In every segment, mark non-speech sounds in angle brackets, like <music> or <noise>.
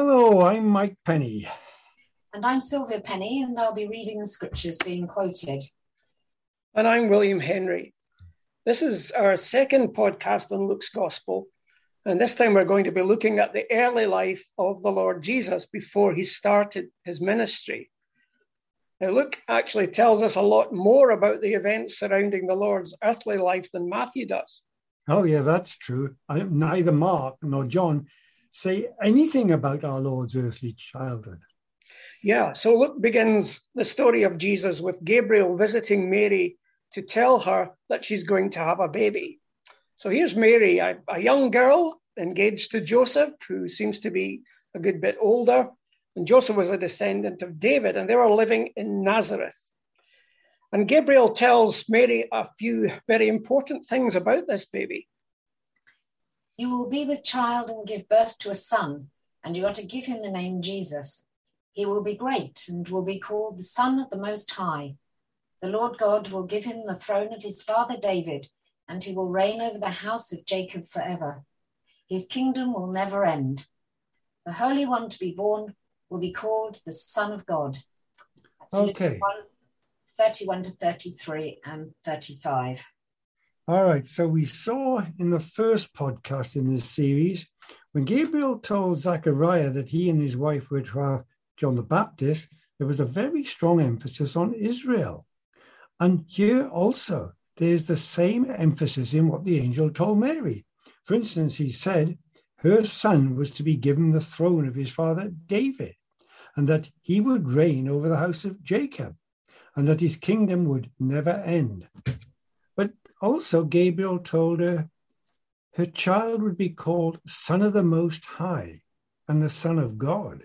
Hello, I'm Mike Penny. And I'm Sylvia Penny, and I'll be reading the scriptures being quoted. And I'm William Henry. This is our second podcast on Luke's Gospel. And this time we're going to be looking at the early life of the Lord Jesus before he started his ministry. Now, Luke actually tells us a lot more about the events surrounding the Lord's earthly life than Matthew does. Oh, yeah, that's true. I, neither Mark nor John say anything about our Lord's earthly childhood. Yeah, so Luke begins the story of Jesus with Gabriel visiting Mary to tell her that she's going to have a baby. So here's Mary, a, a young girl engaged to Joseph, who seems to be a good bit older. And Joseph was a descendant of David, and they were living in Nazareth. And Gabriel tells Mary a few very important things about this baby. You will be with child and give birth to a son, and you are to give him the name Jesus. He will be great and will be called the Son of the Most High. The Lord God will give him the throne of his father David, and he will reign over the house of Jacob forever. His kingdom will never end. The Holy One to be born will be called the Son of God. That's okay. 31 to 33 and 35. All right. So we saw in the first podcast in this series when Gabriel told Zachariah that he and his wife were to have John the Baptist, there was a very strong emphasis on Israel. And here also, there's the same emphasis in what the angel told Mary. For instance, he said her son was to be given the throne of his father David and that he would reign over the house of Jacob, and that his kingdom would never end. Also, Gabriel told her her child would be called Son of the Most High and the Son of God.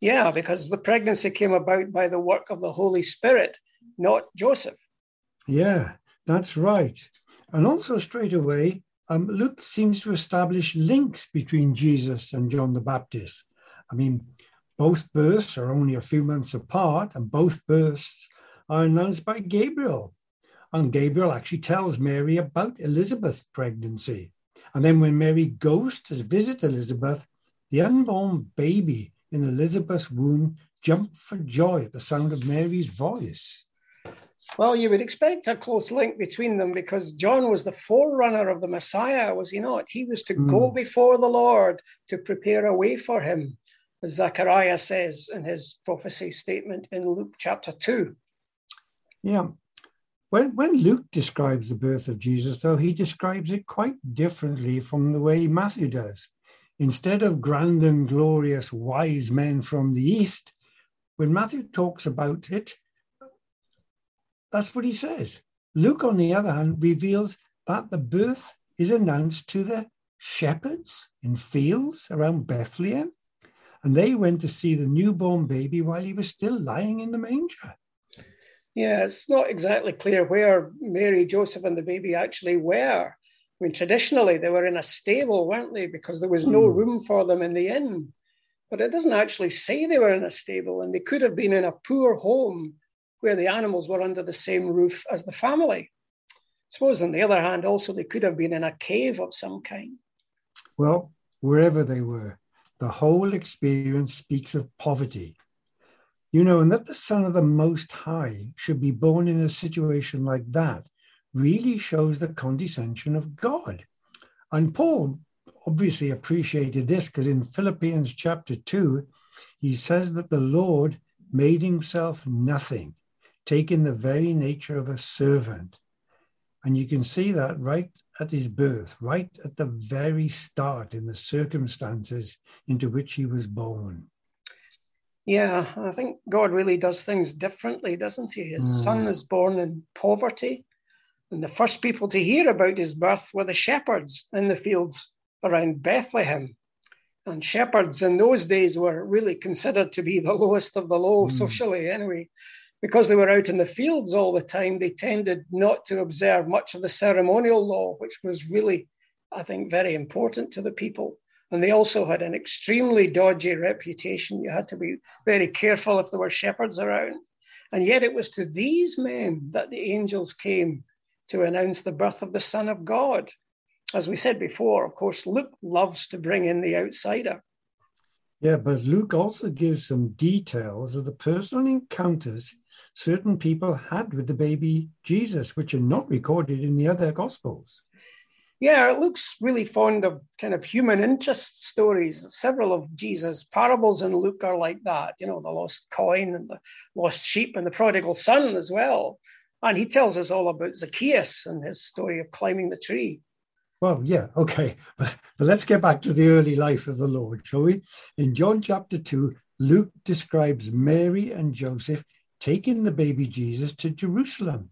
Yeah, because the pregnancy came about by the work of the Holy Spirit, not Joseph. Yeah, that's right. And also, straight away, um, Luke seems to establish links between Jesus and John the Baptist. I mean, both births are only a few months apart, and both births are announced by Gabriel. And Gabriel actually tells Mary about Elizabeth's pregnancy. And then when Mary goes to visit Elizabeth, the unborn baby in Elizabeth's womb jumped for joy at the sound of Mary's voice. Well, you would expect a close link between them because John was the forerunner of the Messiah, was he not? He was to mm. go before the Lord to prepare a way for him as Zechariah says in his prophecy statement in Luke chapter 2. Yeah. When, when Luke describes the birth of Jesus, though, he describes it quite differently from the way Matthew does. Instead of grand and glorious wise men from the east, when Matthew talks about it, that's what he says. Luke, on the other hand, reveals that the birth is announced to the shepherds in fields around Bethlehem and they went to see the newborn baby while he was still lying in the manger. Yeah, it's not exactly clear where Mary, Joseph, and the baby actually were. I mean, traditionally they were in a stable, weren't they? Because there was no hmm. room for them in the inn. But it doesn't actually say they were in a stable, and they could have been in a poor home where the animals were under the same roof as the family. I suppose, on the other hand, also they could have been in a cave of some kind. Well, wherever they were, the whole experience speaks of poverty. You know, and that the Son of the Most High should be born in a situation like that really shows the condescension of God. And Paul obviously appreciated this because in Philippians chapter 2, he says that the Lord made himself nothing, taking the very nature of a servant. And you can see that right at his birth, right at the very start in the circumstances into which he was born. Yeah, I think God really does things differently, doesn't he? His mm. son is born in poverty. And the first people to hear about his birth were the shepherds in the fields around Bethlehem. And shepherds in those days were really considered to be the lowest of the low mm. socially, anyway because they were out in the fields all the time, they tended not to observe much of the ceremonial law, which was really, I think, very important to the people. And they also had an extremely dodgy reputation. You had to be very careful if there were shepherds around. And yet it was to these men that the angels came to announce the birth of the Son of God. As we said before, of course, Luke loves to bring in the outsider. Yeah, but Luke also gives some details of the personal encounters certain people had with the baby Jesus, which are not recorded in the other Gospels. Yeah, it Luke's really fond of kind of human interest stories. Several of Jesus' parables in Luke are like that, you know, the lost coin and the lost sheep and the prodigal son as well. And he tells us all about Zacchaeus and his story of climbing the tree. Well, yeah, okay. <laughs> But, but let's get back to the early life of the Lord, shall we? In John chapter 2, Luke describes Mary and Joseph taking the baby Jesus to Jerusalem,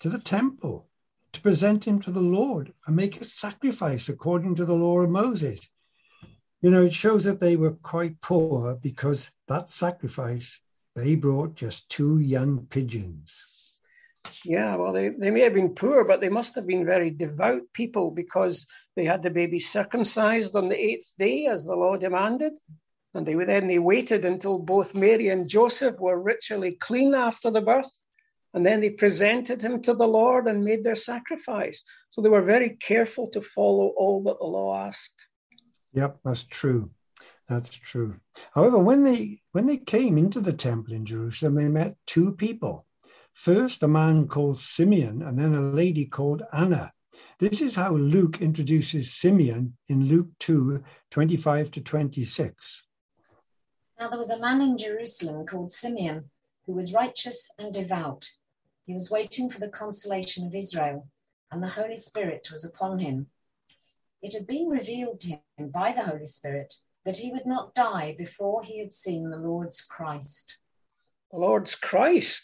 to the temple to present him to the Lord and make a sacrifice according to the law of Moses. You know, it shows that they were quite poor because that sacrifice, they brought just two young pigeons. Yeah, well, they, they may have been poor, but they must have been very devout people because they had the baby circumcised on the eighth day as the law demanded. And they then they waited until both Mary and Joseph were ritually clean after the birth and then they presented him to the Lord and made their sacrifice. So they were very careful to follow all that the law asked. Yep, that's true. That's true. However, when they when they came into the temple in Jerusalem, they met two people. First, a man called Simeon, and then a lady called Anna. This is how Luke introduces Simeon in Luke 2 25 to 26. Now there was a man in Jerusalem called Simeon who was righteous and devout he was waiting for the consolation of Israel, and the Holy Spirit was upon him. It had been revealed to him by the Holy Spirit that he would not die before he had seen the Lord's Christ. The Lord's Christ?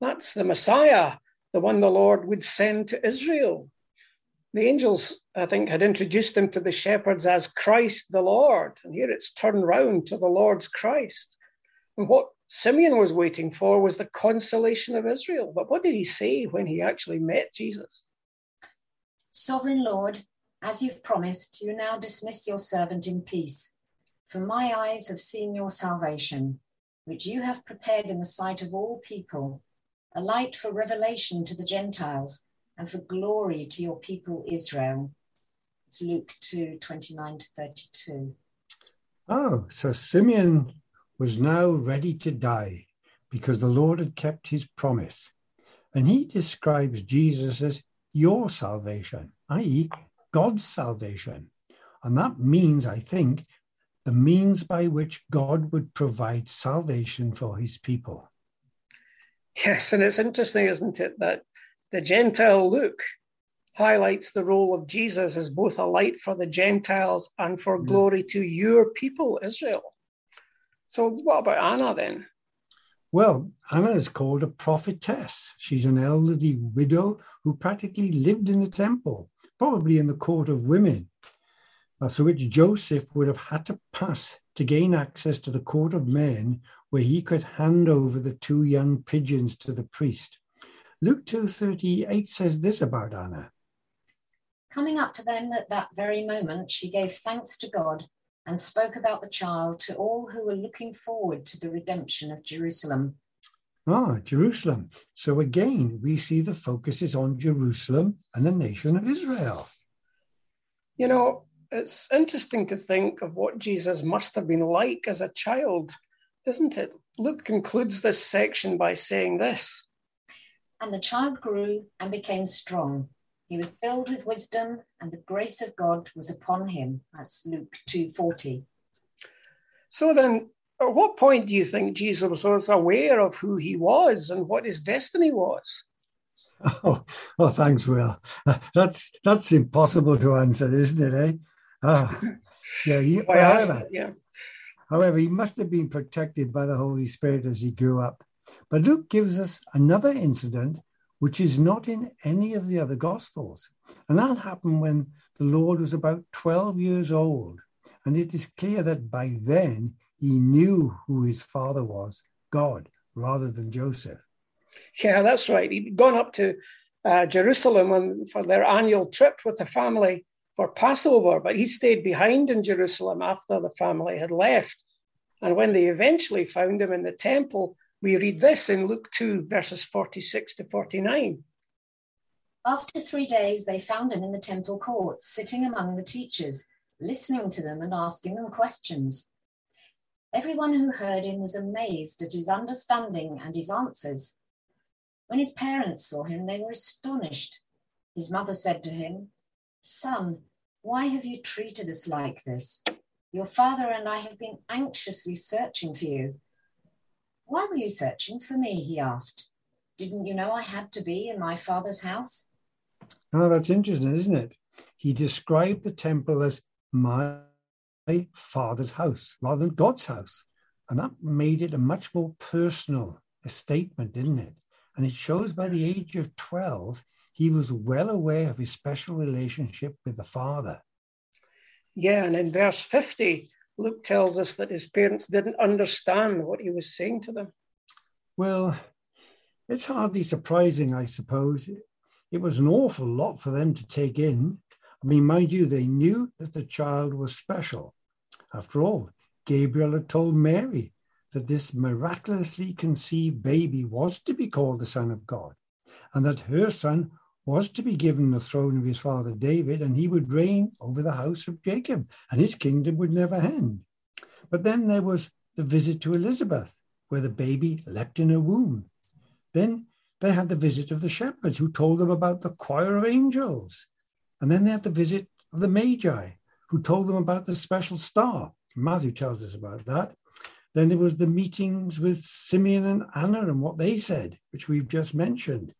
That's the Messiah, the one the Lord would send to Israel. The angels, I think, had introduced him to the shepherds as Christ the Lord, and here it's turned round to the Lord's Christ. And what Simeon was waiting for was the consolation of Israel. But what did he say when he actually met Jesus? Sovereign Lord, as you've promised, you now dismiss your servant in peace. For my eyes have seen your salvation, which you have prepared in the sight of all people, a light for revelation to the Gentiles and for glory to your people Israel. It's Luke 2 29 to 32. Oh, so Simeon was now ready to die because the Lord had kept his promise. And he describes Jesus as your salvation, i.e., God's salvation. And that means, I think, the means by which God would provide salvation for his people. Yes, and it's interesting, isn't it, that the Gentile Luke highlights the role of Jesus as both a light for the Gentiles and for yeah. glory to your people, Israel. So, what about Anna then? Well, Anna is called a prophetess. She's an elderly widow who practically lived in the temple, probably in the court of women, through which Joseph would have had to pass to gain access to the court of men, where he could hand over the two young pigeons to the priest. Luke 2:38 says this about Anna. Coming up to them at that very moment, she gave thanks to God and spoke about the child to all who were looking forward to the redemption of Jerusalem. Ah, Jerusalem. So again, we see the focus is on Jerusalem and the nation of Israel. You know, it's interesting to think of what Jesus must have been like as a child, isn't it? Luke concludes this section by saying this And the child grew and became strong he was filled with wisdom, and the grace of God was upon him. That's Luke 2:40. So then, at what point do you think Jesus was aware of who he was and what his destiny was? <laughs> Oh, oh thanks, Will. <laughs> That's that's impossible to answer, isn't it? Eh? Ah, yeah, he, however, yeah. However, he must have been protected by the Holy Spirit as he grew up. But Luke gives us another incident which is not in any of the other Gospels. And that happened when the Lord was about 12 years old. And it is clear that by then he knew who his father was, God, rather than Joseph. Yeah, that's right. He'd gone up to uh, Jerusalem for their annual trip with the family for Passover, but he stayed behind in Jerusalem after the family had left. And when they eventually found him in the temple, we read this in Luke 2, verses 46 to 49. After three days, they found him in the temple courts, sitting among the teachers, listening to them and asking them questions. Everyone who heard him was amazed at his understanding and his answers. When his parents saw him, they were astonished. His mother said to him, Son, why have you treated us like this? Your father and I have been anxiously searching for you. Why were you searching for me? He asked. Didn't you know I had to be in my father's house? Oh, that's interesting, isn't it? He described the temple as my father's house rather than God's house. And that made it a much more personal a statement, didn't it? And it shows by the age of 12, he was well aware of his special relationship with the Father. Yeah, and in verse 50, Luke tells us that his parents didn't understand what he was saying to them. Well, it's hardly surprising, I suppose. It was an awful lot for them to take in. I mean, mind you, they knew that the child was special. After all, Gabriel had told Mary that this miraculously conceived baby was to be called the Son of God, and that her son was to be given the throne of his father David, and he would reign over the house of Jacob, and his kingdom would never end. But then there was the visit to Elizabeth, where the baby leapt in her womb. Then they had the visit of the shepherds, who told them about the choir of angels. And then they had the visit of the Magi, who told them about the special star. Matthew tells us about that. Then there was the meetings with Simeon and Anna and what they said, which we've just mentioned.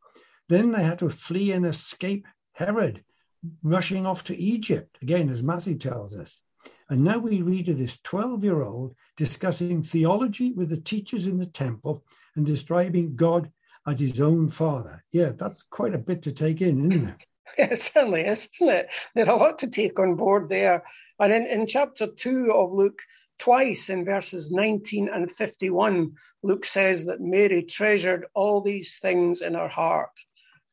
Then they had to flee and escape Herod, rushing off to Egypt, again, as Matthew tells us. And now we read of this 12 year old discussing theology with the teachers in the temple and describing God as his own father. Yeah, that's quite a bit to take in, isn't it? <laughs> It certainly is, isn't it? There's a lot to take on board there. And in, in chapter 2 of Luke, twice in verses 19 and 51, Luke says that Mary treasured all these things in her heart.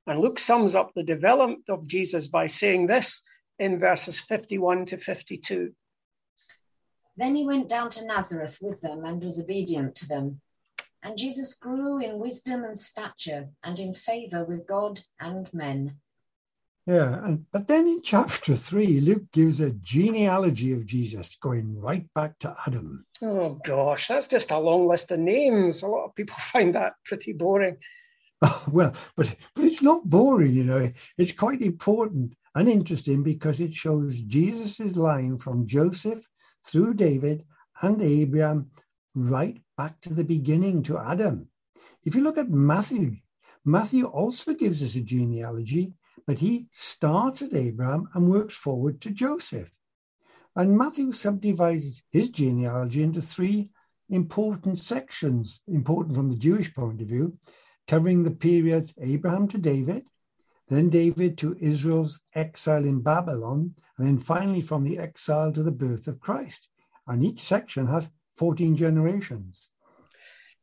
And Luke sums up the development of Jesus by saying this in verses 51 to 52. Then he went down to Nazareth with them and was obedient to them. And Jesus grew in wisdom and stature and in favor with God and men. Yeah, and but then in chapter three, Luke gives a genealogy of Jesus going right back to Adam. Oh gosh, that's just a long list of names. A lot of people <laughs> find that pretty boring. Oh, well, but but it's not boring, you know. It's quite important and interesting because it shows Jesus's line from Joseph through David and Abraham right back to the beginning to Adam. If you look at Matthew, Matthew also gives us a genealogy but he starts at Abraham and works forward to Joseph. And Matthew subdivides his genealogy into three important sections, important from the Jewish point of view, covering the periods Abraham to David, then David to Israel's exile in Babylon, and then finally from the exile to the birth of Christ. And each section has 14 generations.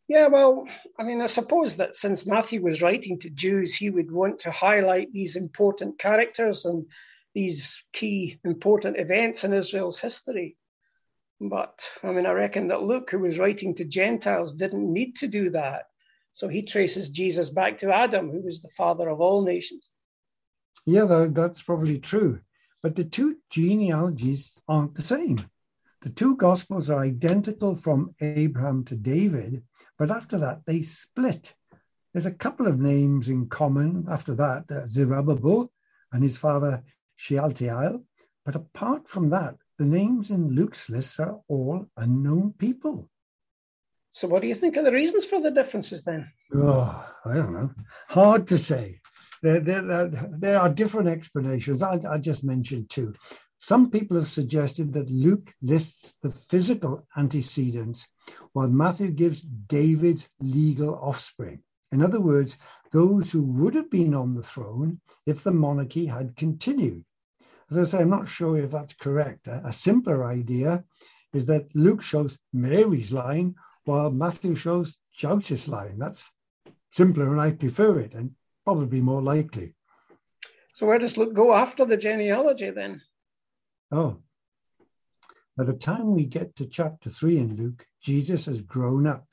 Yeah, well, I mean, I suppose that since Matthew was writing to Jews, he would want to highlight these important characters and these key important events in Israel's history. But I mean, I reckon that Luke, who was writing to Gentiles, didn't need to do that. So he traces Jesus back to Adam, who was the father of all nations. Yeah, that's probably true. But the two genealogies aren't the same. The two Gospels are identical from Abraham to David, but after that they split. There's a couple of names in common after that uh, Zerubbabel and his father Shealtiel. But apart from that, the names in Luke's list are all unknown people. So, what do you think are the reasons for the differences then? Oh, I don't know. Hard to say. There, there, there are different explanations. I, I just mentioned two. Some people have suggested that Luke lists the physical antecedents, while Matthew gives David's legal offspring. In other words, those who would have been on the throne if the monarchy had continued. As I say, I'm not sure if that's correct. A, simpler idea is that Luke shows Mary's line while Matthew shows Joseph's line. That's simpler and I prefer it and probably more likely. So, where does Luke go after the genealogy then? Oh, by the time we get to chapter 3 in Luke, Jesus has grown up,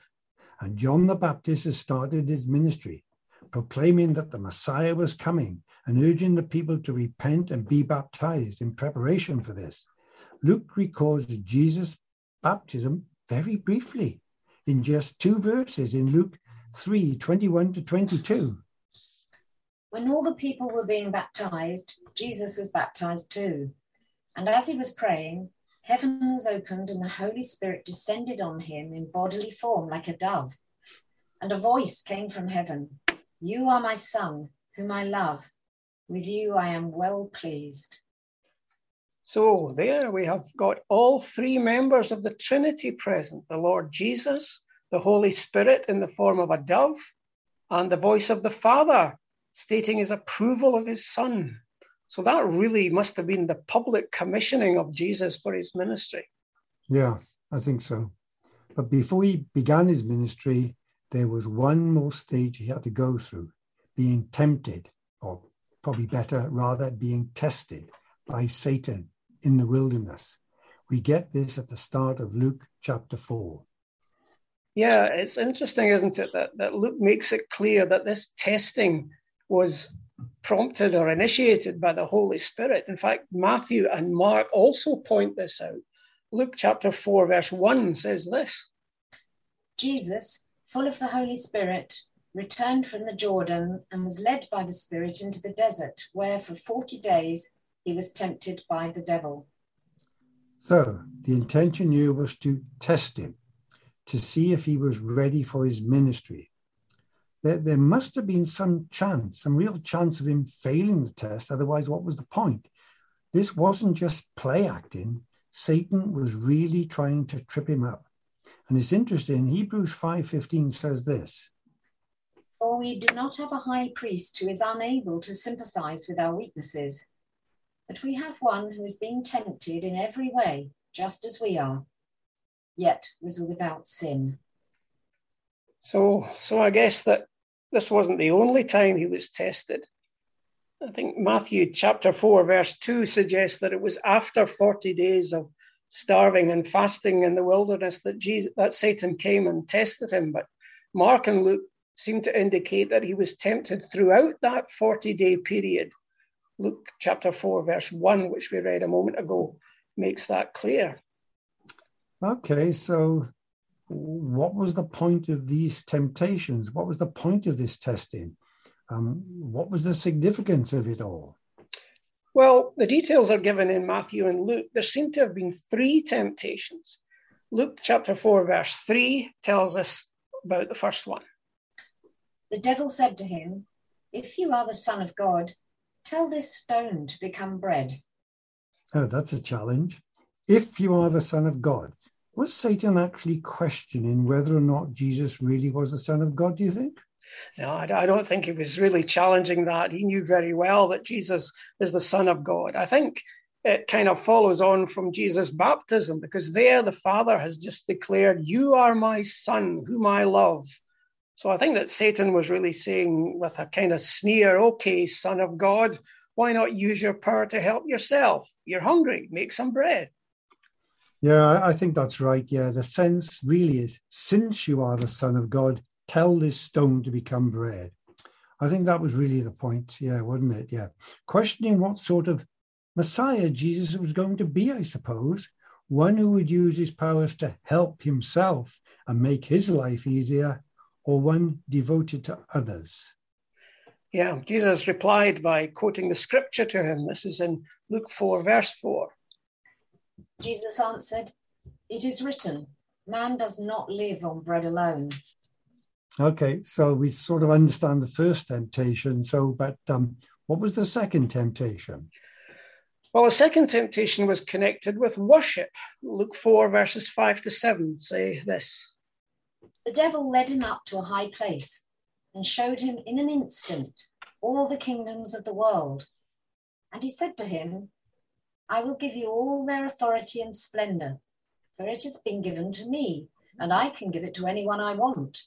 and John the Baptist has started his ministry, proclaiming that the Messiah was coming and urging the people to repent and be baptized in preparation for this. Luke records Jesus' baptism very briefly in just two verses in Luke 3 21 to 22. When all the people were being baptized, Jesus was baptized too. And as he was praying, heaven was opened and the Holy Spirit descended on him in bodily form like a dove. And a voice came from heaven You are my Son, whom I love. With you I am well pleased. So there we have got all three members of the Trinity present the Lord Jesus, the Holy Spirit in the form of a dove, and the voice of the Father stating his approval of his son. So that really must have been the public commissioning of Jesus for his ministry. Yeah, I think so. But before he began his ministry, there was one more stage he had to go through being tempted, or probably better, rather, being tested by Satan in the wilderness. We get this at the start of Luke chapter 4. Yeah, it's interesting, isn't it, that, that Luke makes it clear that this testing was prompted or initiated by the Holy Spirit. In fact, Matthew and Mark also point this out. Luke chapter 4, verse 1 says this Jesus, full of the Holy Spirit, returned from the Jordan and was led by the Spirit into the desert, where for 40 days he was tempted by the devil. So the intention here was to test him, to see if he was ready for his ministry there, there must have been some chance, some real chance of him failing the test. Otherwise, what was the point? This wasn't just play acting. Satan was really trying to trip him up. And it's interesting, Hebrews 5.15 says this. For we do not have a high priest who is unable to sympathize with our weaknesses, but we have one who has been tempted in every way, just as we are, yet was without sin. So, so I guess that this wasn't the only time he was tested. I think Matthew chapter 4, verse 2 suggests that it was after 40 days of starving and fasting in the wilderness that, Jesus, that Satan came and tested him. But Mark and Luke seem to indicate that he was tempted throughout that 40 day period. Luke chapter 4, verse 1, which we read a moment ago, makes that clear. Okay, so what was the point of these temptations? What was the point of this testing? Um, what was the significance of it all? Well, the details are given in Matthew and Luke. There seem to have been three temptations. Luke chapter 4, verse 3 tells us about the first one. The devil said to him, If you are the Son of God, tell this stone to become bread. Oh, that's a challenge. If you are the Son of God, was Satan actually questioning whether or not Jesus really was the Son of God, do you think? No, I don't think he was really challenging that. He knew very well that Jesus is the Son of God. I think it kind of follows on from Jesus' baptism because there the Father has just declared, You are my Son, whom I love. So I think that Satan was really saying with a kind of sneer, Okay, Son of God, why not use your power to help yourself? You're hungry, make some bread. Yeah, I think that's right. Yeah, the sense really is since you are the Son of God, tell this stone to become bread. I think that was really the point. Yeah, wasn't it? Yeah. Questioning what sort of Messiah Jesus was going to be, I suppose. One who would use his powers to help himself and make his life easier, or one devoted to others. Yeah, Jesus replied by quoting the scripture to him. This is in Luke 4, verse 4. Jesus answered, It is written, man does not live on bread alone. Okay, so we sort of understand the first temptation. So, but um, what was the second temptation? Well, the second temptation was connected with worship. Luke 4, verses 5 to 7 say this The devil led him up to a high place and showed him in an instant all the kingdoms of the world. And he said to him, I will give you all their authority and splendor, for it has been given to me, and I can give it to anyone I want.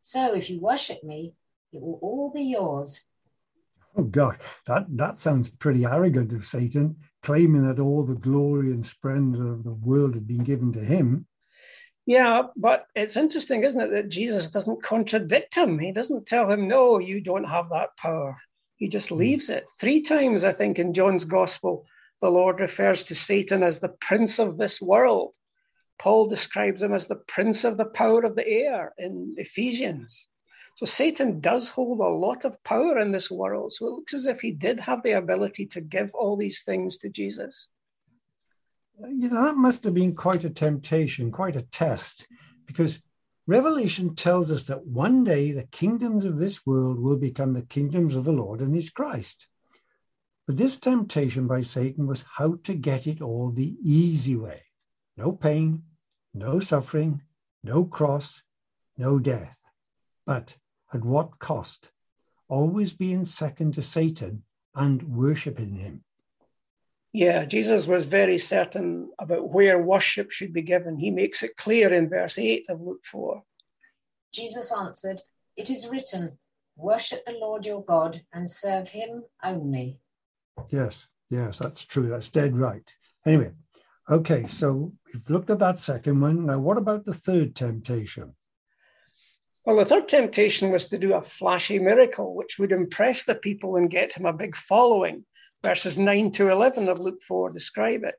So if you worship me, it will all be yours. Oh God, that, that sounds pretty arrogant of Satan, claiming that all the glory and splendor of the world had been given to him. Yeah, but it's interesting, isn't it, that Jesus doesn't contradict him. He doesn't tell him, no, you don't have that power. He just hmm. leaves it. Three times, I think, in John's gospel, the Lord refers to Satan as the prince of this world. Paul describes him as the prince of the power of the air in Ephesians. So Satan does hold a lot of power in this world. So it looks as if he did have the ability to give all these things to Jesus. You know, that must have been quite a temptation, quite a test, because Revelation tells us that one day the kingdoms of this world will become the kingdoms of the Lord and his Christ. But this temptation by Satan was how to get it all the easy way no pain, no suffering, no cross, no death. But at what cost? Always being second to Satan and worshipping him. Yeah, Jesus was very certain about where worship should be given. He makes it clear in verse 8 of Luke 4. Jesus answered, It is written, Worship the Lord your God and serve him only. Yes, yes, that's true. That's dead right. Anyway, okay, so we've looked at that second one. Now, what about the third temptation? Well, the third temptation was to do a flashy miracle which would impress the people and get him a big following. Verses 9 to 11 of Luke 4 describe it.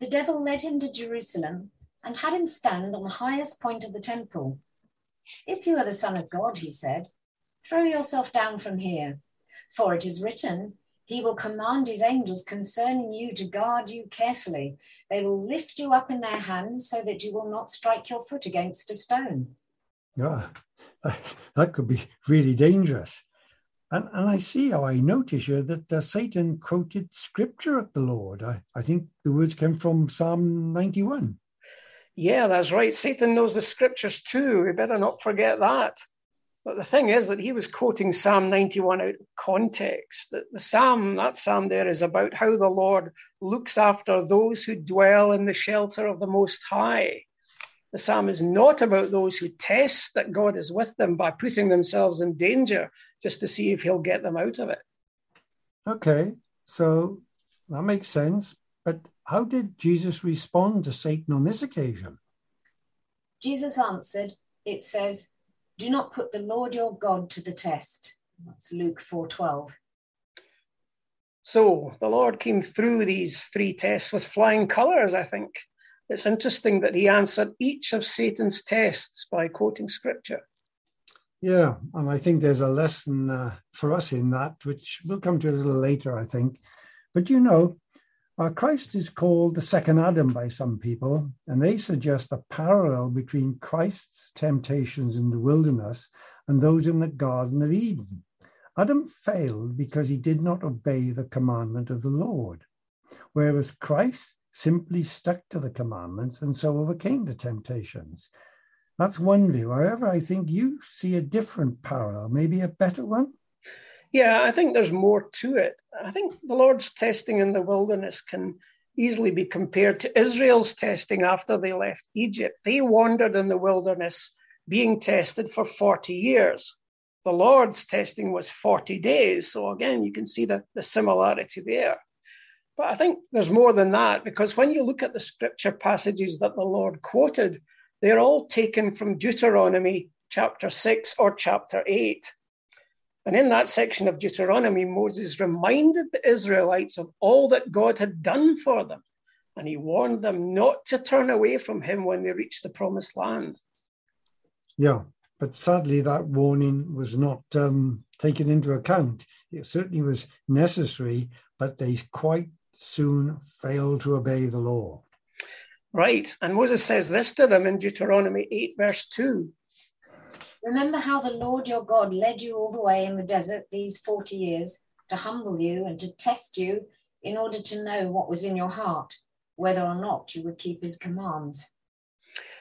The devil led him to Jerusalem and had him stand on the highest point of the temple. If you are the Son of God, he said, throw yourself down from here, for it is written, He will command His angels concerning you to guard you carefully. They will lift you up in their hands so that you will not strike your foot against a stone. Yeah, <laughs> that could be really dangerous. And, and I see how I notice here that uh, Satan quoted scripture at the Lord. I, I think the words came from Psalm 91. Yeah, that's right. Satan knows the scriptures too. We better not forget that. But the thing is that he was quoting Psalm 91 out of context. That the psalm, that psalm there, is about how the Lord looks after those who dwell in the shelter of the Most High. The psalm is not about those who test that God is with them by putting themselves in danger just to see if he'll get them out of it. Okay, so that makes sense. But how did Jesus respond to Satan on this occasion? Jesus answered, It says, Do not put the Lord your God to the test. That's Luke 4:12. So the Lord came through these three tests with flying colours, I think it's interesting that he answered each of Satan's tests by quoting scripture. Yeah, and I think there's a lesson uh, for us in that, which we'll come to a little later, I think. But you know, uh, Christ is called the second Adam by some people, and they suggest a parallel between Christ's temptations in the wilderness and those in the Garden of Eden. Adam failed because he did not obey the commandment of the Lord, whereas Christ simply stuck to the commandments and so overcame the temptations. That's one view. However, I think you see a different parallel, maybe a better one. Yeah, I think there's more to it. I think the Lord's testing in the wilderness can easily be compared to Israel's testing after they left Egypt. They wandered in the wilderness being tested for 40 years. The Lord's testing was 40 days. So again, you can see the, the similarity there. But I think there's more than that because when you look at the scripture passages that the Lord quoted, they're all taken from Deuteronomy chapter 6 or chapter 8. And in that section of Deuteronomy, Moses reminded the Israelites of all that God had done for them. And he warned them not to turn away from him when they reached the promised land. Yeah, but sadly, that warning was not um, taken into account. It certainly was necessary, but they quite soon fail to obey the law. Right. And Moses says this to them in Deuteronomy 8, verse 2. Remember how the Lord your God led you all the way in the desert these 40 years to humble you and to test you in order to know what was in your heart, whether or not you would keep his commands.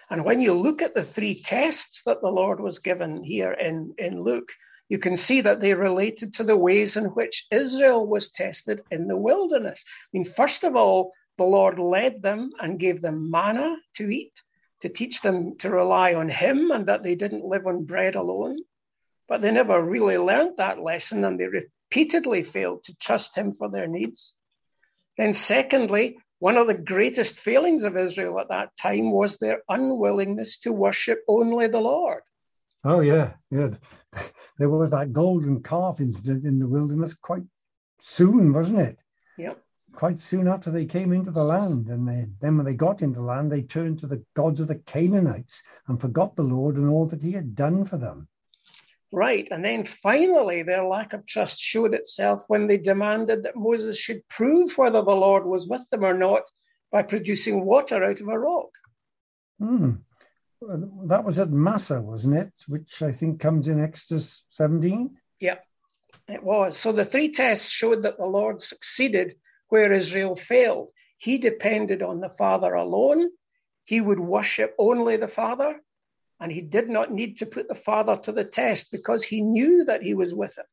And when you look at the three tests that the Lord was given here in, in Luke, you can see that they related to the ways in which Israel was tested in the wilderness. I mean, first of all, the Lord led them and gave them manna to eat, to teach them to rely on Him and that they didn't live on bread alone. But they never really learned that lesson and they repeatedly failed to trust Him for their needs. Then, secondly, one of the greatest failings of Israel at that time was their unwillingness to worship only the Lord. Oh, yeah, yeah. There was that golden calf incident in the wilderness quite soon, wasn't it? Yep. quite soon after they came into the land. And they, then when they got into the land, they turned to the gods of the Canaanites and forgot the Lord and all that he had done for them. Right. And then finally, their lack of trust showed itself when they demanded that Moses should prove whether the Lord was with them or not by producing water out of a rock. Hmm. That was at Massah, wasn't it? Which I think comes in Exodus 17. Yeah, it was. So the three tests showed that the Lord succeeded where Israel failed. He depended on the Father alone. He would worship only the Father. And he did not need to put the Father to the test because he knew that he was with him.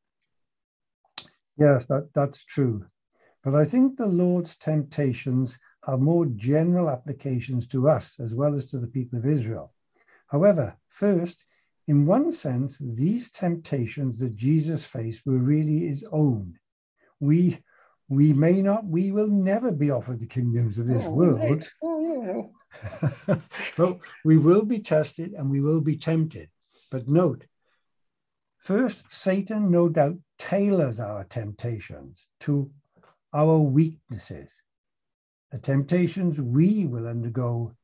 Yes, that, that's true. But I think the Lord's temptations have more general applications to us as well as to the people of Israel. However, first, in one sense, these temptations that Jesus faced were really his own. We we may not, we will never be offered the kingdoms of this oh, world. Oh, yeah. <laughs> but we will be tested and we will be tempted. But note, first, Satan no doubt tailors our temptations to our weaknesses. The temptations we will undergo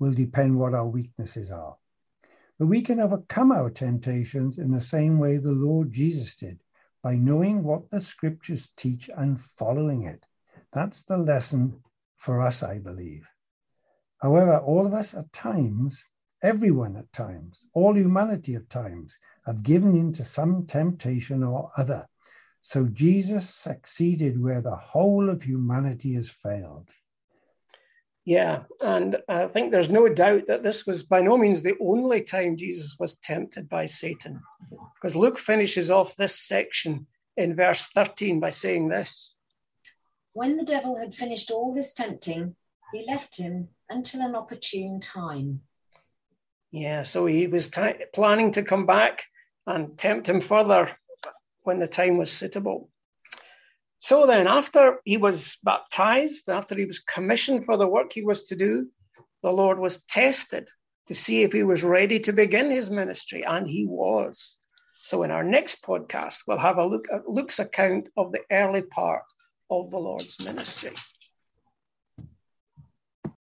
will depend what our weaknesses are. But we can overcome our temptations in the same way the Lord Jesus did by knowing what the scriptures teach and following it. That's the lesson for us, I believe. However, all of us at times, everyone at times, all humanity at times, have given in to some temptation or other. So Jesus succeeded where the whole of humanity has failed. Yeah, and I think there's no doubt that this was by no means the only time Jesus was tempted by Satan. Because Luke finishes off this section in verse 13 by saying this When the devil had finished all this tempting, he left him until an opportune time. Yeah, so he was t- planning to come back and tempt him further when the time was suitable. So then, after he was baptized, after he was commissioned for the work he was to do, the Lord was tested to see if he was ready to begin his ministry, and he was. So, in our next podcast, we'll have a look at Luke's account of the early part of the Lord's ministry.